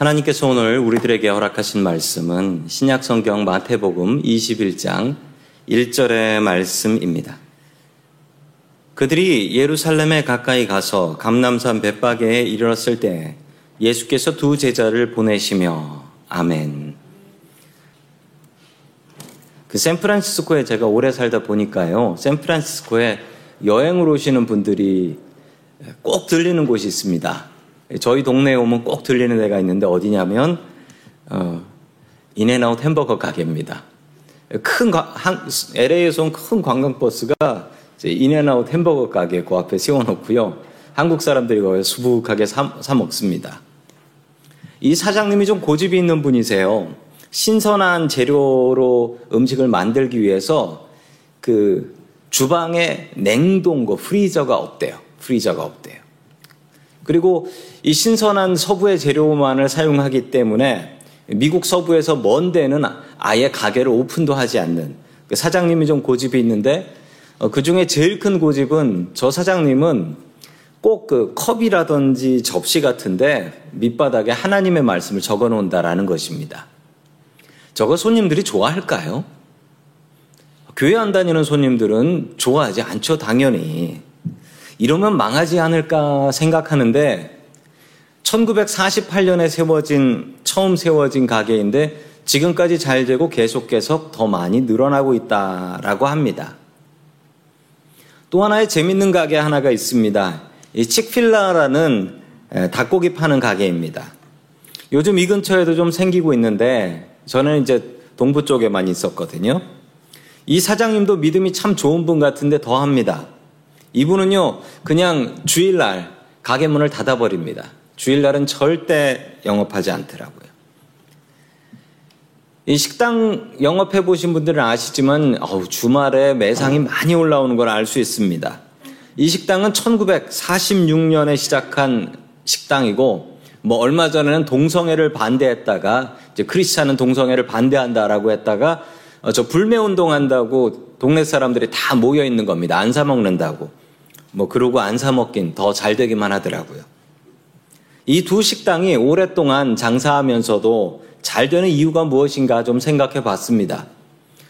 하나님께서 오늘 우리들에게 허락하신 말씀은 신약 성경 마태복음 21장 1절의 말씀입니다. 그들이 예루살렘에 가까이 가서 감남산 벳바게에 이르렀을 때 예수께서 두 제자를 보내시며 아멘. 그 샌프란시스코에 제가 오래 살다 보니까요. 샌프란시스코에 여행을 오시는 분들이 꼭 들리는 곳이 있습니다. 저희 동네에 오면 꼭 들리는 데가 있는데 어디냐면 어, In-N-Out 햄버거 가게입니다. 큰 한, LA에서 온 큰 관광버스가 In-N-Out 햄버거 가게 그 앞에 세워놓고요. 한국 사람들이 거기서 수북하게 사, 사 먹습니다. 이 사장님이 좀 고집이 있는 분이세요. 신선한 재료로 음식을 만들기 위해서 그 주방에 냉동고 freezer가 없대요. freezer가 없대요. 그리고 이 신선한 서부의 재료만을 사용하기 때문에 미국 서부에서 먼 데는 아예 가게를 오픈도 하지 않는 그 사장님이 좀 고집이 있는데 어, 그 중에 제일 큰 고집은 저 사장님은 꼭 그 컵이라든지 접시 같은데 밑바닥에 하나님의 말씀을 적어 놓는다라는 것입니다. 저거 손님들이 좋아할까요? 교회 안 다니는 손님들은 좋아하지 않죠, 당연히. 이러면 망하지 않을까 생각하는데 1948년에 세워진 처음 세워진 가게인데 지금까지 잘 되고 계속해서 더 많이 늘어나고 있다라고 합니다. 또 하나의 재밌는 가게 하나가 있습니다. 이 칙필라라는 닭고기 파는 가게입니다. 요즘 이 근처에도 좀 생기고 있는데 저는 이제 동부 쪽에만 있었거든요. 이 사장님도 믿음이 참 좋은 분 같은데 더 합니다. 이분은요, 그냥 주일날 가게 문을 닫아버립니다. 주일날은 절대 영업하지 않더라고요. 이 식당 영업해 보신 분들은 아시지만 어우, 주말에 매상이 많이 올라오는 걸 알 수 있습니다. 이 식당은 1946년에 시작한 식당이고 뭐 얼마 전에는 동성애를 반대했다가 이제 크리스찬은 동성애를 반대한다라고 했다가 어, 저 불매 운동한다고 동네 사람들이 다 모여 있는 겁니다. 안 사 먹는다고. 뭐 그러고 안 사 먹긴 더 잘 되기만 하더라고요. 이 두 식당이 오랫동안 장사하면서도 잘 되는 이유가 무엇인가 좀 생각해 봤습니다.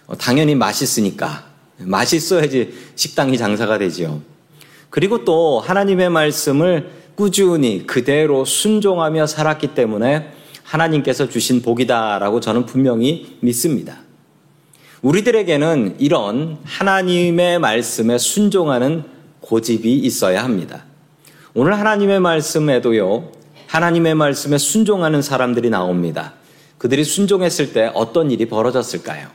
어, 당연히 맛있으니까. 맛있어야지 식당이 장사가 되지요. 그리고 또 하나님의 말씀을 꾸준히 그대로 순종하며 살았기 때문에 하나님께서 주신 복이다라고 저는 분명히 믿습니다. 우리들에게는 이런 하나님의 말씀에 순종하는 고집이 있어야 합니다. 오늘 하나님의 말씀에도요, 하나님의 말씀에 순종하는 사람들이 나옵니다. 그들이 순종했을 때 어떤 일이 벌어졌을까요?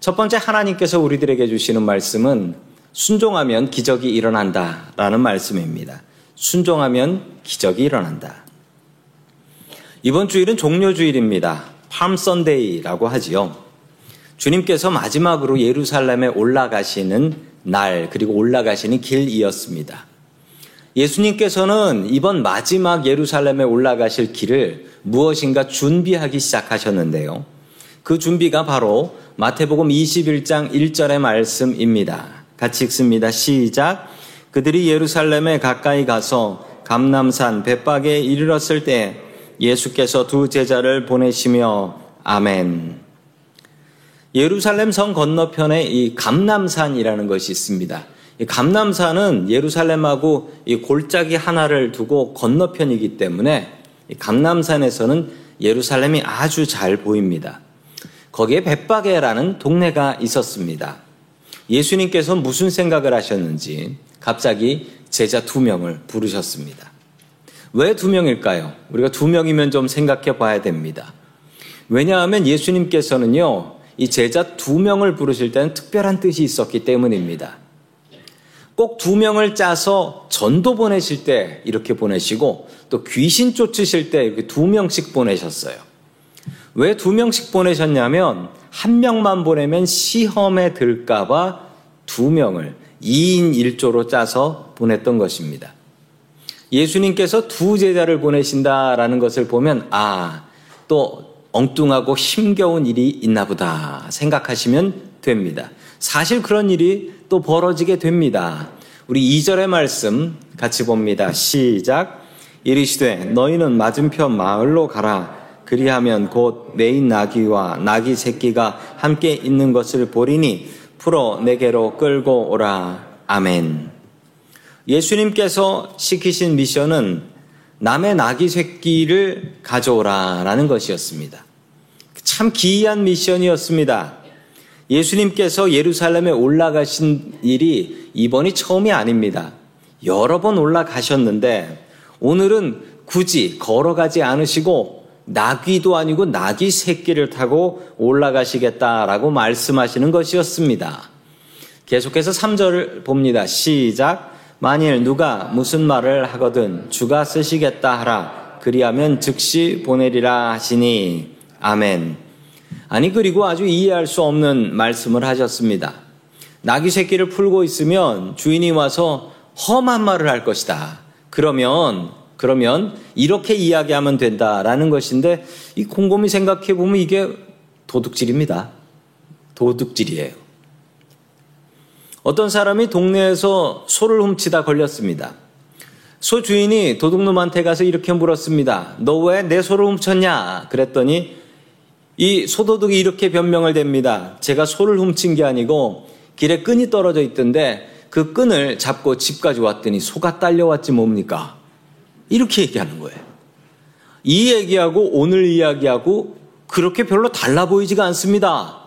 첫 번째 하나님께서 우리들에게 주시는 말씀은 순종하면 기적이 일어난다 라는 말씀입니다. 순종하면 기적이 일어난다. 이번 주일은 종료주일입니다. 팜 선데이라고 하지요. 주님께서 마지막으로 예루살렘에 올라가시는 날, 그리고 올라가시는 길이었습니다. 예수님께서는 이번 마지막 예루살렘에 올라가실 길을 무엇인가 준비하기 시작하셨는데요. 그 준비가 바로 마태복음 21장 1절의 말씀입니다. 같이 읽습니다. 시작. 그들이 예루살렘에 가까이 가서 감남산 벳박에 이르렀을 때 예수께서 두 제자를 보내시며 아멘. 예루살렘 성 건너편에 이 감남산이라는 것이 있습니다. 이 감남산은 예루살렘하고 이 골짜기 하나를 두고 건너편이기 때문에 이 감남산에서는 예루살렘이 아주 잘 보입니다. 거기에 벳바게라는 동네가 있었습니다. 예수님께서 무슨 생각을 하셨는지 갑자기 제자 두 명을 부르셨습니다. 왜 두 명일까요? 우리가 두 명이면 좀 생각해 봐야 됩니다. 왜냐하면 예수님께서는요, 이 제자 두 명을 부르실 때는 특별한 뜻이 있었기 때문입니다. 꼭 두 명을 짜서 전도 보내실 때 이렇게 보내시고 또 귀신 쫓으실 때 이렇게 두 명씩 보내셨어요. 왜 두 명씩 보내셨냐면 한 명만 보내면 시험에 들까봐 두 명을 2인 1조로 짜서 보냈던 것입니다. 예수님께서 두 제자를 보내신다라는 것을 보면 아, 또 엉뚱하고 힘겨운 일이 있나 보다 생각하시면 됩니다. 사실 그런 일이 또 벌어지게 됩니다. 우리 2절의 말씀 같이 봅니다. 시작. 이르시되 너희는 맞은편 마을로 가라. 그리하면 곧 메인 나귀와 나귀 새끼가 함께 있는 것을 보리니 풀어 내게로 끌고 오라. 아멘. 예수님께서 시키신 미션은 남의 나귀 새끼를 가져오라라는 것이었습니다. 참 기이한 미션이었습니다. 예수님께서 예루살렘에 올라가신 일이 이번이 처음이 아닙니다. 여러 번 올라가셨는데 오늘은 굳이 걸어가지 않으시고 나귀도 아니고 나귀 새끼를 타고 올라가시겠다라고 말씀하시는 것이었습니다. 계속해서 3절을 봅니다. 시작. 만일 누가 무슨 말을 하거든 주가 쓰시겠다 하라. 그리하면 즉시 보내리라 하시니. 아멘. 아니, 그리고 아주 이해할 수 없는 말씀을 하셨습니다. 나귀 새끼를 풀고 있으면 주인이 와서 험한 말을 할 것이다. 그러면, 그러면 이렇게 이야기하면 된다라는 것인데 이 곰곰이 생각해 보면 이게 도둑질입니다. 도둑질이에요. 어떤 사람이 동네에서 소를 훔치다 걸렸습니다. 소 주인이 도둑놈한테 가서 이렇게 물었습니다. 너 왜 내 소를 훔쳤냐? 그랬더니 이 소도둑이 이렇게 변명을 됩니다. 제가 소를 훔친 게 아니고 길에 끈이 떨어져 있던데 그 끈을 잡고 집까지 왔더니 소가 딸려왔지 뭡니까? 이렇게 얘기하는 거예요. 이 얘기하고 오늘 이야기하고 그렇게 별로 달라 보이지가 않습니다.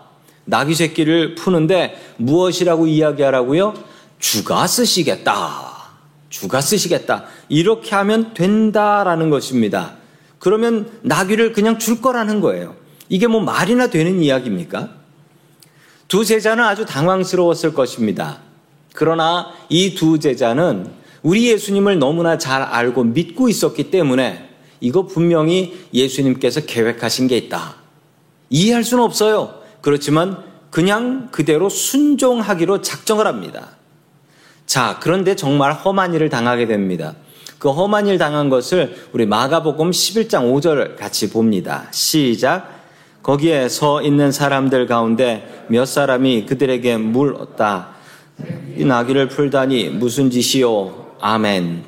나귀 새끼를 푸는데 무엇이라고 이야기하라고요? 주가 쓰시겠다. 주가 쓰시겠다. 이렇게 하면 된다라는 것입니다. 그러면 나귀를 그냥 줄 거라는 거예요. 이게 뭐 말이나 되는 이야기입니까? 두 제자는 아주 당황스러웠을 것입니다. 그러나 이 두 제자는 우리 예수님을 너무나 잘 알고 믿고 있었기 때문에 이거 분명히 예수님께서 계획하신 게 있다. 이해할 수는 없어요. 그렇지만 그냥 그대로 순종하기로 작정을 합니다. 자, 그런데 정말 험한 일을 당하게 됩니다. 그 험한 일 당한 것을 우리 마가복음 11장 5절을 같이 봅니다. 시작. 거기에 서 있는 사람들 가운데 몇 사람이 그들에게 물었다. 이 나귀를 풀다니 무슨 짓이요? 아멘.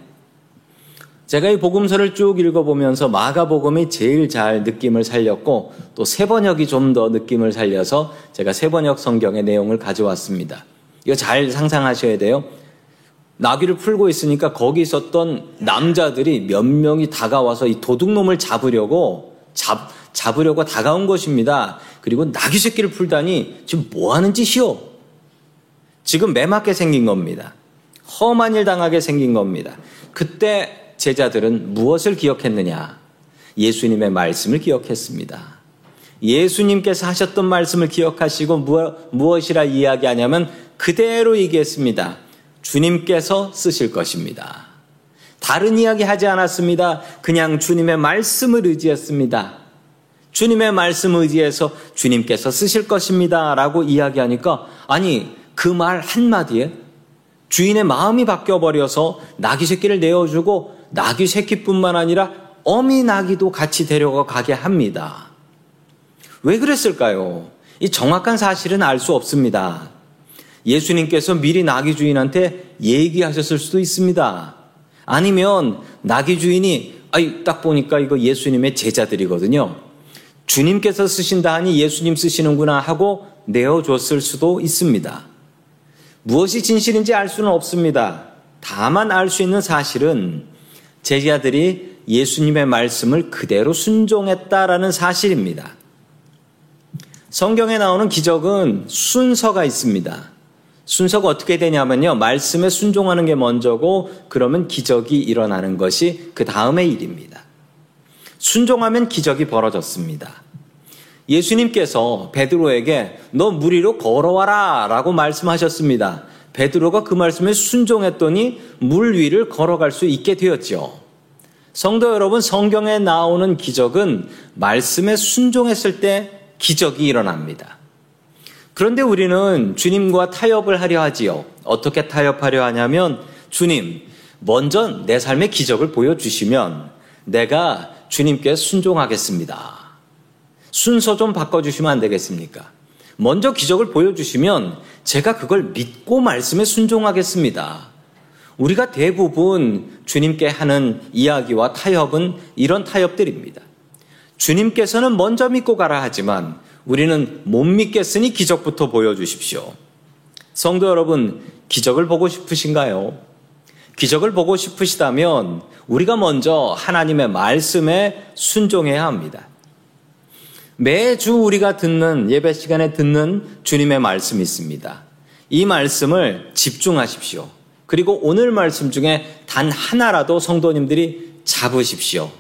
제가 이 복음서를 쭉 읽어보면서 마가복음이 제일 잘 느낌을 살렸고 또 세번역이 좀 더 느낌을 살려서 제가 세번역 성경의 내용을 가져왔습니다. 이거 잘 상상하셔야 돼요. 나귀를 풀고 있으니까 거기 있었던 남자들이 몇 명이 다가와서 이 도둑놈을 잡으려고 잡, 잡으려고 다가온 것입니다. 그리고 나귀 새끼를 풀다니 지금 뭐 하는 짓이요? 지금 매맞게 생긴 겁니다. 험한 일 당하게 생긴 겁니다. 그때 제자들은 무엇을 기억했느냐? 예수님의 말씀을 기억했습니다. 예수님께서 하셨던 말씀을 기억하시고 무엇이라 이야기하냐면 그대로 얘기했습니다. 주님께서 쓰실 것입니다. 다른 이야기 하지 않았습니다. 그냥 주님의 말씀을 의지했습니다. 주님의 말씀 의지해서 주님께서 쓰실 것입니다. 라고 이야기하니까, 아니, 그 말 한마디에 주인의 마음이 바뀌어버려서 나귀 새끼를 내어주고 나귀 새끼뿐만 아니라 어미 나귀도 같이 데려가 가게 합니다. 왜 그랬을까요? 이 정확한 사실은 알 수 없습니다. 예수님께서 미리 나귀 주인한테 얘기하셨을 수도 있습니다. 아니면 나귀 주인이 아이 딱 보니까 이거 예수님의 제자들이거든요. 주님께서 쓰신다 하니 예수님 쓰시는구나 하고 내어줬을 수도 있습니다. 무엇이 진실인지 알 수는 없습니다. 다만 알 수 있는 사실은 제자들이 예수님의 말씀을 그대로 순종했다라는 사실입니다. 성경에 나오는 기적은 순서가 있습니다. 순서가 어떻게 되냐면요. 말씀에 순종하는 게 먼저고 그러면 기적이 일어나는 것이 그 다음의 일입니다. 순종하면 기적이 벌어졌습니다. 예수님께서 베드로에게 너물 위로 걸어와라 라고 말씀하셨습니다. 베드로가 그 말씀에 순종했더니 물 위를 걸어갈 수 있게 되었죠. 성도 여러분, 성경에 나오는 기적은 말씀에 순종했을 때 기적이 일어납니다. 그런데 우리는 주님과 타협을 하려 하지요. 어떻게 타협하려 하냐면 주님, 먼저 내 삶의 기적을 보여주시면 내가 주님께 순종하겠습니다. 순서 좀 바꿔주시면 안 되겠습니까? 먼저 기적을 보여주시면 제가 그걸 믿고 말씀에 순종하겠습니다. 우리가 대부분 주님께 하는 이야기와 타협은 이런 타협들입니다. 주님께서는 먼저 믿고 가라 하지만 우리는 못 믿겠으니 기적부터 보여주십시오. 성도 여러분, 기적을 보고 싶으신가요? 기적을 보고 싶으시다면 우리가 먼저 하나님의 말씀에 순종해야 합니다. 매주 우리가 듣는 예배 시간에 듣는 주님의 말씀이 있습니다. 이 말씀을 집중하십시오. 그리고 오늘 말씀 중에 단 하나라도 성도님들이 잡으십시오.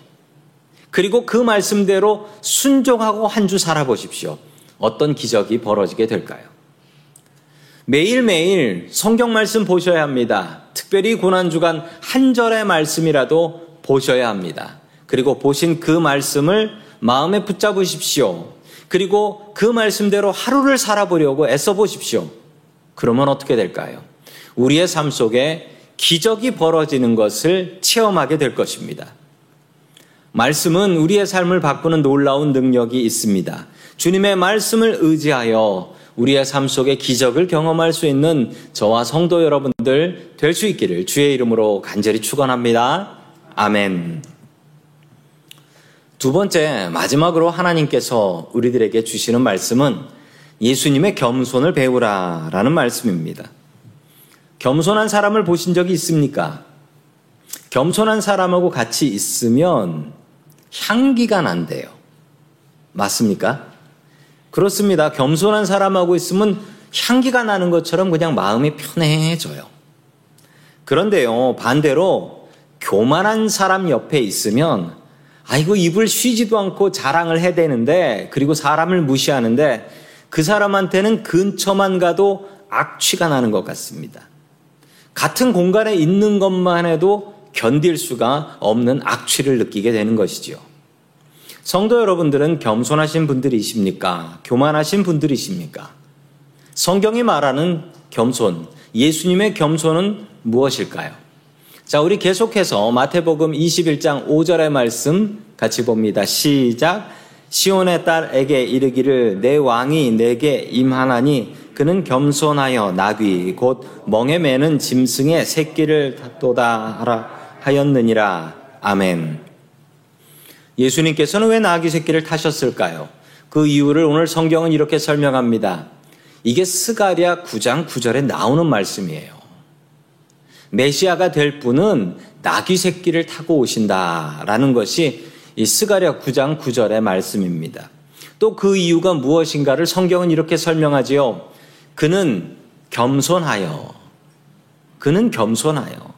그리고 그 말씀대로 순종하고 한 주 살아보십시오. 어떤 기적이 벌어지게 될까요? 매일매일 성경 말씀 보셔야 합니다. 특별히 고난주간 한 절의 말씀이라도 보셔야 합니다. 그리고 보신 그 말씀을 마음에 붙잡으십시오. 그리고 그 말씀대로 하루를 살아보려고 애써 보십시오. 그러면 어떻게 될까요? 우리의 삶 속에 기적이 벌어지는 것을 체험하게 될 것입니다. 말씀은 우리의 삶을 바꾸는 놀라운 능력이 있습니다. 주님의 말씀을 의지하여 우리의 삶 속에 기적을 경험할 수 있는 저와 성도 여러분들 될 수 있기를 주의 이름으로 간절히 축원합니다. 아멘. 두 번째 마지막으로 하나님께서 우리들에게 주시는 말씀은 예수님의 겸손을 배우라라는 말씀입니다. 겸손한 사람을 보신 적이 있습니까? 겸손한 사람하고 같이 있으면 향기가 난대요. 맞습니까? 그렇습니다. 겸손한 사람하고 있으면 향기가 나는 것처럼 그냥 마음이 편해져요. 그런데요, 반대로 교만한 사람 옆에 있으면 아이고 입을 쉬지도 않고 자랑을 해대는데 그리고 사람을 무시하는데 그 사람한테는 근처만 가도 악취가 나는 것 같습니다. 같은 공간에 있는 것만 해도 견딜 수가 없는 악취를 느끼게 되는 것이지요. 성도 여러분들은 겸손하신 분들이십니까? 교만하신 분들이십니까? 성경이 말하는 겸손, 예수님의 겸손은 무엇일까요? 자, 우리 계속해서 마태복음 21장 5절의 말씀 같이 봅니다. 시작. 시온의 딸에게 이르기를 내 왕이 내게 임하나니 그는 겸손하여 나귀 곧 멍에 매는 짐승의 새끼를 탓도다 하라 하였느니라. 아멘. 예수님께서는 왜 나귀 새끼를 타셨을까요? 그 이유를 오늘 성경은 이렇게 설명합니다. 이게 스가랴 9장 9절에 나오는 말씀이에요. 메시아가 될 분은 나귀 새끼를 타고 오신다라는 것이 이 스가랴 9장 9절의 말씀입니다. 또 그 이유가 무엇인가를 성경은 이렇게 설명하지요. 그는 겸손하여 그는 겸손하여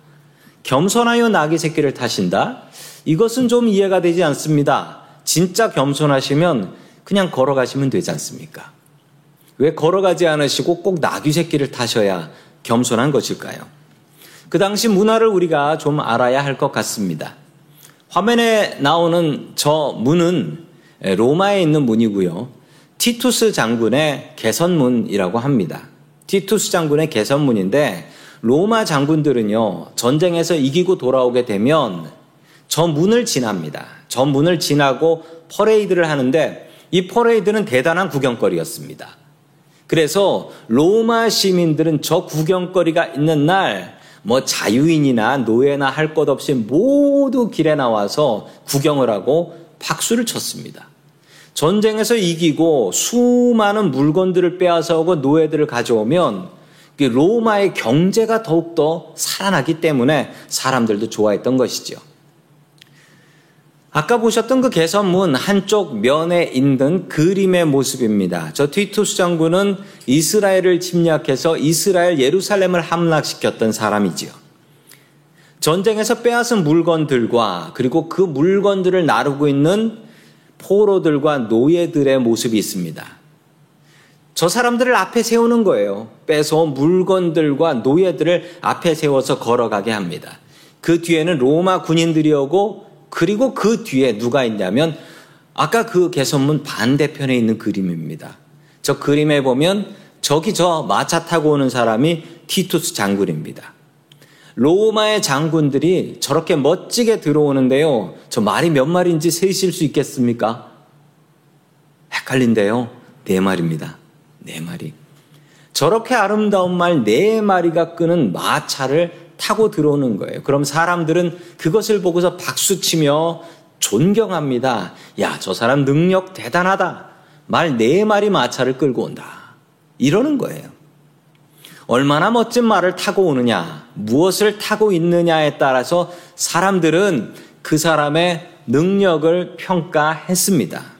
겸손하여 나귀 새끼를 타신다. 이것은 좀 이해가 되지 않습니다. 진짜 겸손하시면 그냥 걸어가시면 되지 않습니까? 왜 걸어가지 않으시고 꼭 나귀 새끼를 타셔야 겸손한 것일까요? 그 당시 문화를 우리가 좀 알아야 할 것 같습니다. 화면에 나오는 저 문은 로마에 있는 문이고요. 티투스 장군의 개선문이라고 합니다. 티투스 장군의 개선문인데 로마 장군들은요, 전쟁에서 이기고 돌아오게 되면 저 문을 지납니다. 저 문을 지나고 퍼레이드를 하는데 이 퍼레이드는 대단한 구경거리였습니다. 그래서 로마 시민들은 저 구경거리가 있는 날, 뭐 자유인이나 노예나 할 것 없이 모두 길에 나와서 구경을 하고 박수를 쳤습니다. 전쟁에서 이기고 수많은 물건들을 빼앗아오고 노예들을 가져오면 로마의 경제가 더욱더 살아나기 때문에 사람들도 좋아했던 것이죠. 아까 보셨던 그 개선문 한쪽 면에 있는 그림의 모습입니다. 저 티투스 장군은 이스라엘을 침략해서 이스라엘 예루살렘을 함락시켰던 사람이지요. 전쟁에서 빼앗은 물건들과 그리고 그 물건들을 나르고 있는 포로들과 노예들의 모습이 있습니다. 저 사람들을 앞에 세우는 거예요. 뺏어온 물건들과 노예들을 앞에 세워서 걸어가게 합니다. 그 뒤에는 로마 군인들이 오고 그리고 그 뒤에 누가 있냐면 아까 그 개선문 반대편에 있는 그림입니다. 저 그림에 보면 저기 저 마차 타고 오는 사람이 티투스 장군입니다. 로마의 장군들이 저렇게 멋지게 들어오는데요. 저 말이 몇 마리인지 세실 수 있겠습니까? 헷갈린데요. 네 마리입니다. 네 마리. 저렇게 아름다운 말 네 마리가 끄는 마차를 타고 들어오는 거예요. 그럼 사람들은 그것을 보고서 박수치며 존경합니다. 야, 저 사람 능력 대단하다. 말 네 마리 마차를 끌고 온다. 이러는 거예요. 얼마나 멋진 말을 타고 오느냐, 무엇을 타고 있느냐에 따라서 사람들은 그 사람의 능력을 평가했습니다.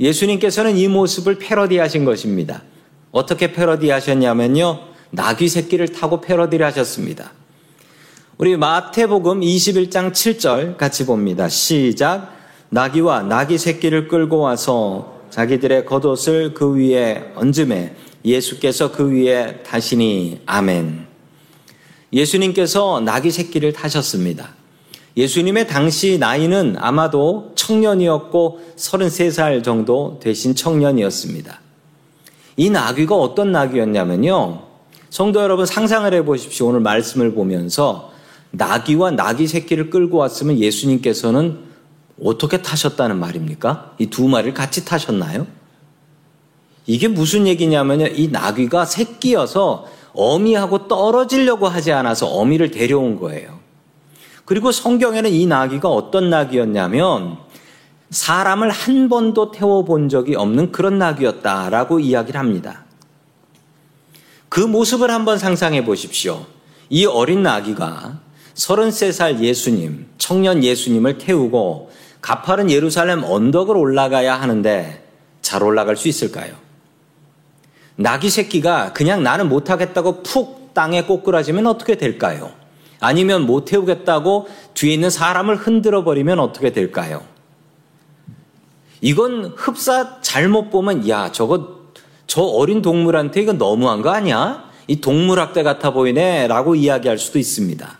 예수님께서는 이 모습을 패러디하신 것입니다. 어떻게 패러디하셨냐면요. 나귀 새끼를 타고 패러디를 하셨습니다. 우리 마태복음 21장 7절 같이 봅니다. 시작. 나귀와 나귀 새끼를 끌고 와서 자기들의 겉옷을 그 위에 얹음에 예수께서 그 위에 타시니 아멘. 예수님께서 나귀 새끼를 타셨습니다. 예수님의 당시 나이는 아마도 청년이었고 33살 정도 되신 청년이었습니다. 이 나귀가 어떤 나귀였냐면요. 성도 여러분 상상을 해 보십시오. 오늘 말씀을 보면서 나귀와 나귀 새끼를 끌고 왔으면 예수님께서는 어떻게 타셨다는 말입니까? 이 두 마리를 같이 타셨나요? 이게 무슨 얘기냐면요. 이 나귀가 새끼여서 어미하고 떨어지려고 하지 않아서 어미를 데려온 거예요. 그리고 성경에는 이 나귀가 어떤 나귀였냐면 사람을 한 번도 태워본 적이 없는 그런 나귀였다라고 이야기를 합니다. 그 모습을 한번 상상해 보십시오. 이 어린 나귀가 33살 예수님, 청년 예수님을 태우고 가파른 예루살렘 언덕을 올라가야 하는데 잘 올라갈 수 있을까요? 나귀 새끼가 그냥 나는 못하겠다고 푹 땅에 꼬꾸라지면 어떻게 될까요? 아니면 못 태우겠다고 뒤에 있는 사람을 흔들어 버리면 어떻게 될까요? 이건 흡사 잘못 보면 야 저거 저 어린 동물한테 이건 너무한 거 아니야? 이 동물학대 같아 보이네 라고 이야기할 수도 있습니다.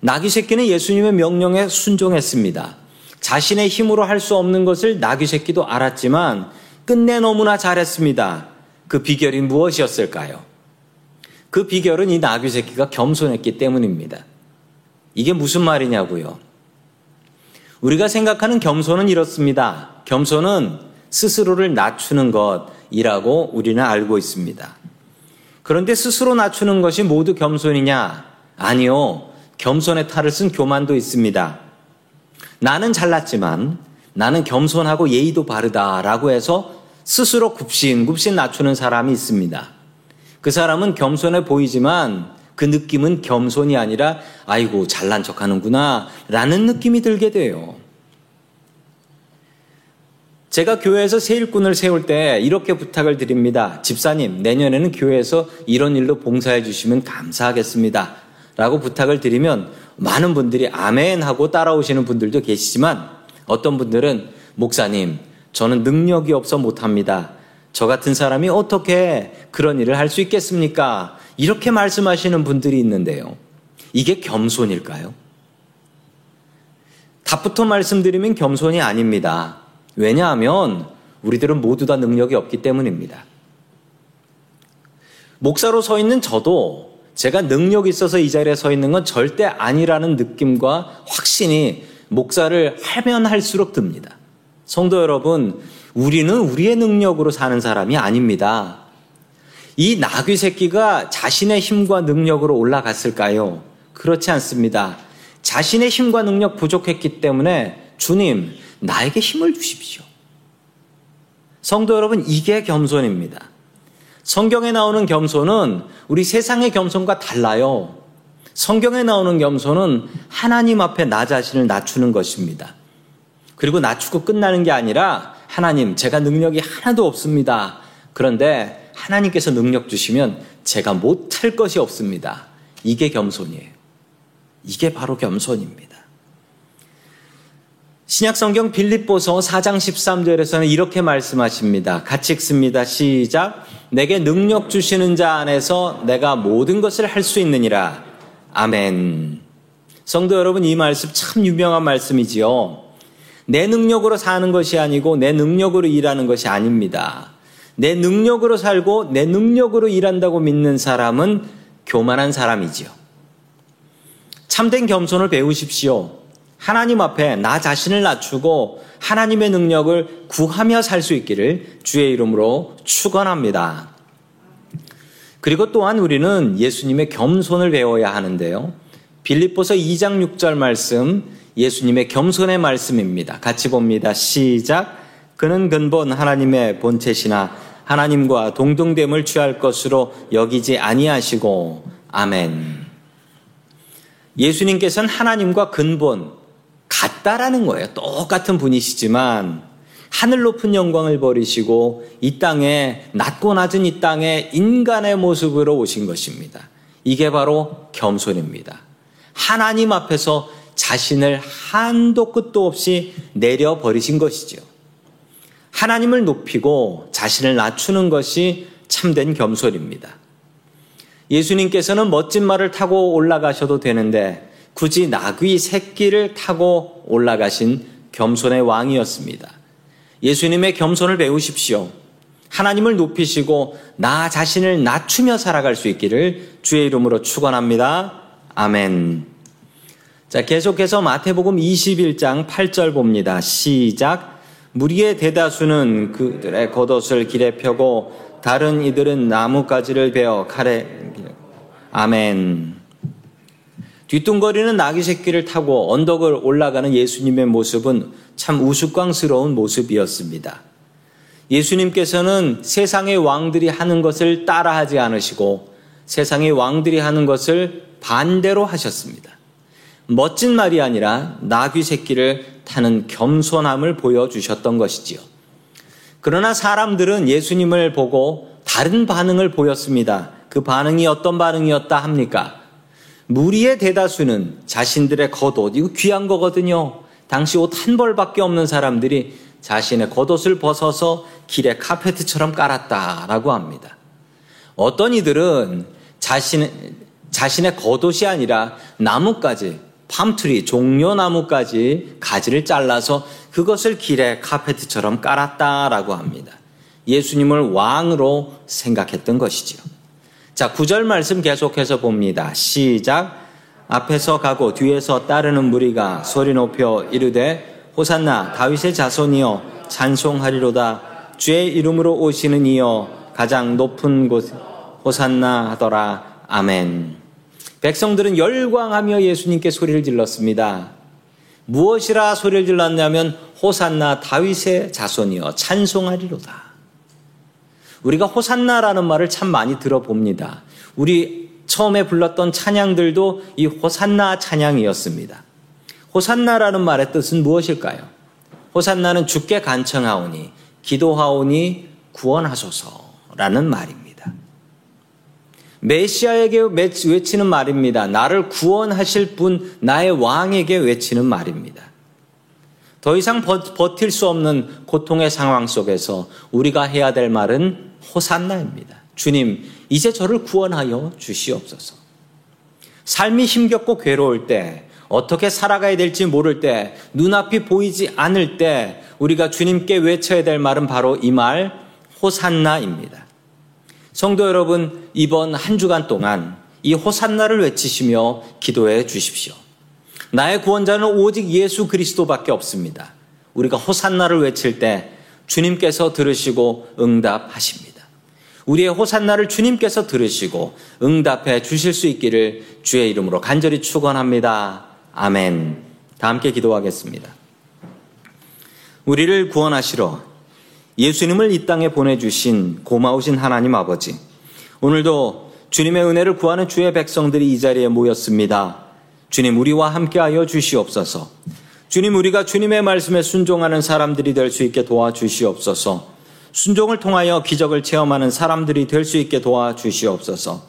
나귀 새끼는 예수님의 명령에 순종했습니다. 자신의 힘으로 할 수 없는 것을 나귀 새끼도 알았지만 끝내 너무나 잘했습니다. 그 비결이 무엇이었을까요? 그 비결은 이 나귀 새끼가 겸손했기 때문입니다. 이게 무슨 말이냐고요? 우리가 생각하는 겸손은 이렇습니다. 겸손은 스스로를 낮추는 것이라고 우리는 알고 있습니다. 그런데 스스로 낮추는 것이 모두 겸손이냐? 아니요. 겸손의 탈을 쓴 교만도 있습니다. 나는 잘났지만 나는 겸손하고 예의도 바르다라고 해서 스스로 굽신굽신 낮추는 사람이 있습니다. 그 사람은 겸손해 보이지만 그 느낌은 겸손이 아니라 아이고 잘난 척 하는구나 라는 느낌이 들게 돼요. 제가 교회에서 세일꾼을 세울 때 이렇게 부탁을 드립니다. 집사님, 내년에는 교회에서 이런 일로 봉사해 주시면 감사하겠습니다. 라고 부탁을 드리면 많은 분들이 아멘 하고 따라오시는 분들도 계시지만 어떤 분들은 목사님, 저는 능력이 없어 못합니다. 저 같은 사람이 어떻게 그런 일을 할 수 있겠습니까? 이렇게 말씀하시는 분들이 있는데요. 이게 겸손일까요? 답부터 말씀드리면 겸손이 아닙니다. 왜냐하면 우리들은 모두 다 능력이 없기 때문입니다. 목사로 서 있는 저도 제가 능력이 있어서 이 자리에 서 있는 건 절대 아니라는 느낌과 확신이 목사를 하면 할수록 듭니다. 성도 여러분, 우리는 우리의 능력으로 사는 사람이 아닙니다. 이 나귀 새끼가 자신의 힘과 능력으로 올라갔을까요? 그렇지 않습니다. 자신의 힘과 능력 부족했기 때문에 주님, 나에게 힘을 주십시오. 성도 여러분, 이게 겸손입니다. 성경에 나오는 겸손은 우리 세상의 겸손과 달라요. 성경에 나오는 겸손은 하나님 앞에 나 자신을 낮추는 것입니다. 그리고 낮추고 끝나는 게 아니라 하나님, 제가 능력이 하나도 없습니다. 그런데 하나님께서 능력 주시면 제가 못할 것이 없습니다. 이게 겸손이에요. 이게 바로 겸손입니다. 신약성경 빌립보서 4장 13절에서는 이렇게 말씀하십니다. 같이 읽습니다. 시작. 내게 능력 주시는 자 안에서 내가 모든 것을 할 수 있느니라. 아멘. 성도 여러분, 이 말씀 참 유명한 말씀이지요. 내 능력으로 사는 것이 아니고 내 능력으로 일하는 것이 아닙니다. 내 능력으로 살고 내 능력으로 일한다고 믿는 사람은 교만한 사람이지요. 참된 겸손을 배우십시오. 하나님 앞에 나 자신을 낮추고 하나님의 능력을 구하며 살 수 있기를 주의 이름으로 축원합니다. 그리고 또한 우리는 예수님의 겸손을 배워야 하는데요. 빌립보서 2장 6절 말씀 예수님의 겸손의 말씀입니다. 같이 봅니다. 시작. 그는 근본 하나님의 본체시나 하나님과 동등됨을 취할 것으로 여기지 아니하시고 아멘. 예수님께서는 하나님과 근본 같다라는 거예요. 똑같은 분이시지만 하늘 높은 영광을 버리시고 이 땅에 낮고 낮은 이 땅에 인간의 모습으로 오신 것입니다. 이게 바로 겸손입니다. 하나님 앞에서 자신을 한도 끝도 없이 내려버리신 것이죠. 하나님을 높이고 자신을 낮추는 것이 참된 겸손입니다. 예수님께서는 멋진 말을 타고 올라가셔도 되는데 굳이 나귀 새끼를 타고 올라가신 겸손의 왕이었습니다. 예수님의 겸손을 배우십시오. 하나님을 높이시고 나 자신을 낮추며 살아갈 수 있기를 주의 이름으로 축원합니다. 아멘. 자, 계속해서 마태복음 21장 8절 봅니다. 시작. 무리의 대다수는 그들의 겉옷을 길에 펴고 다른 이들은 나뭇가지를 베어 칼에 아멘. 뒤뚱거리는 나귀 새끼를 타고 언덕을 올라가는 예수님의 모습은 참 우스꽝스러운 모습이었습니다. 예수님께서는 세상의 왕들이 하는 것을 따라하지 않으시고 세상의 왕들이 하는 것을 반대로 하셨습니다. 멋진 말이 아니라 나귀 새끼를 타는 겸손함을 보여주셨던 것이지요. 그러나 사람들은 예수님을 보고 다른 반응을 보였습니다. 그 반응이 어떤 반응이었다 합니까? 무리의 대다수는 자신들의 겉옷, 이거 귀한 거거든요. 당시 옷 한 벌밖에 없는 사람들이 자신의 겉옷을 벗어서 길에 카페트처럼 깔았다라고 합니다. 어떤 이들은 자신, 자신의 겉옷이 아니라 나뭇가지, 팜트리, 종려나무까지 가지를 잘라서 그것을 길에 카페트처럼 깔았다라고 합니다. 예수님을 왕으로 생각했던 것이지요. 자, 구절 말씀 계속해서 봅니다. 시작. 앞에서 가고 뒤에서 따르는 무리가 소리 높여 이르되 호산나 다윗의 자손이여 찬송하리로다 주의 이름으로 오시는 이여 가장 높은 곳 호산나 하더라 아멘. 백성들은 열광하며 예수님께 소리를 질렀습니다. 무엇이라 소리를 질렀냐면 호산나 다윗의 자손이여 찬송하리로다. 우리가 호산나라는 말을 참 많이 들어봅니다. 우리 처음에 불렀던 찬양들도 이 호산나 찬양이었습니다. 호산나라는 말의 뜻은 무엇일까요? 호산나는 주께 간청하오니 기도하오니 구원하소서라는 말입니다. 메시아에게 외치는 말입니다. 나를 구원하실 분, 나의 왕에게 외치는 말입니다. 더 이상 버 틸 수 없는 고통의 상황 속에서 우리가 해야 될 말은 호산나입니다. 주님, 이제 저를 구원하여 주시옵소서. 삶이 힘겹고 괴로울 때, 어떻게 살아가야 될지 모를 때, 눈앞이 보이지 않을 때, 우리가 주님께 외쳐야 될 말은 바로 이 말, 호산나입니다. 성도 여러분, 이번 한 주간 동안 이 호산나를 외치시며 기도해 주십시오. 나의 구원자는 오직 예수 그리스도밖에 없습니다. 우리가 호산나를 외칠 때 주님께서 들으시고 응답하십니다. 우리의 호산나를 주님께서 들으시고 응답해 주실 수 있기를 주의 이름으로 간절히 축원합니다. 아멘. 다 함께 기도하겠습니다. 우리를 구원하시러 예수님을 이 땅에 보내주신 고마우신 하나님 아버지. 오늘도 주님의 은혜를 구하는 주의 백성들이 이 자리에 모였습니다. 주님, 우리와 함께하여 주시옵소서. 주님, 우리가 주님의 말씀에 순종하는 사람들이 될 수 있게 도와주시옵소서. 순종을 통하여 기적을 체험하는 사람들이 될 수 있게 도와주시옵소서.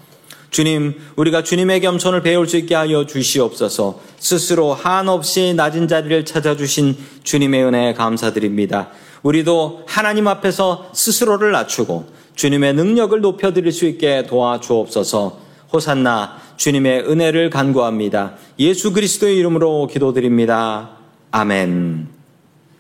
주님, 우리가 주님의 겸손을 배울 수 있게 하여 주시옵소서. 스스로 한없이 낮은 자리를 찾아주신 주님의 은혜에 감사드립니다. 우리도 하나님 앞에서 스스로를 낮추고 주님의 능력을 높여드릴 수 있게 도와주옵소서. 호산나 주님의 은혜를 간구합니다. 예수 그리스도의 이름으로 기도드립니다. 아멘.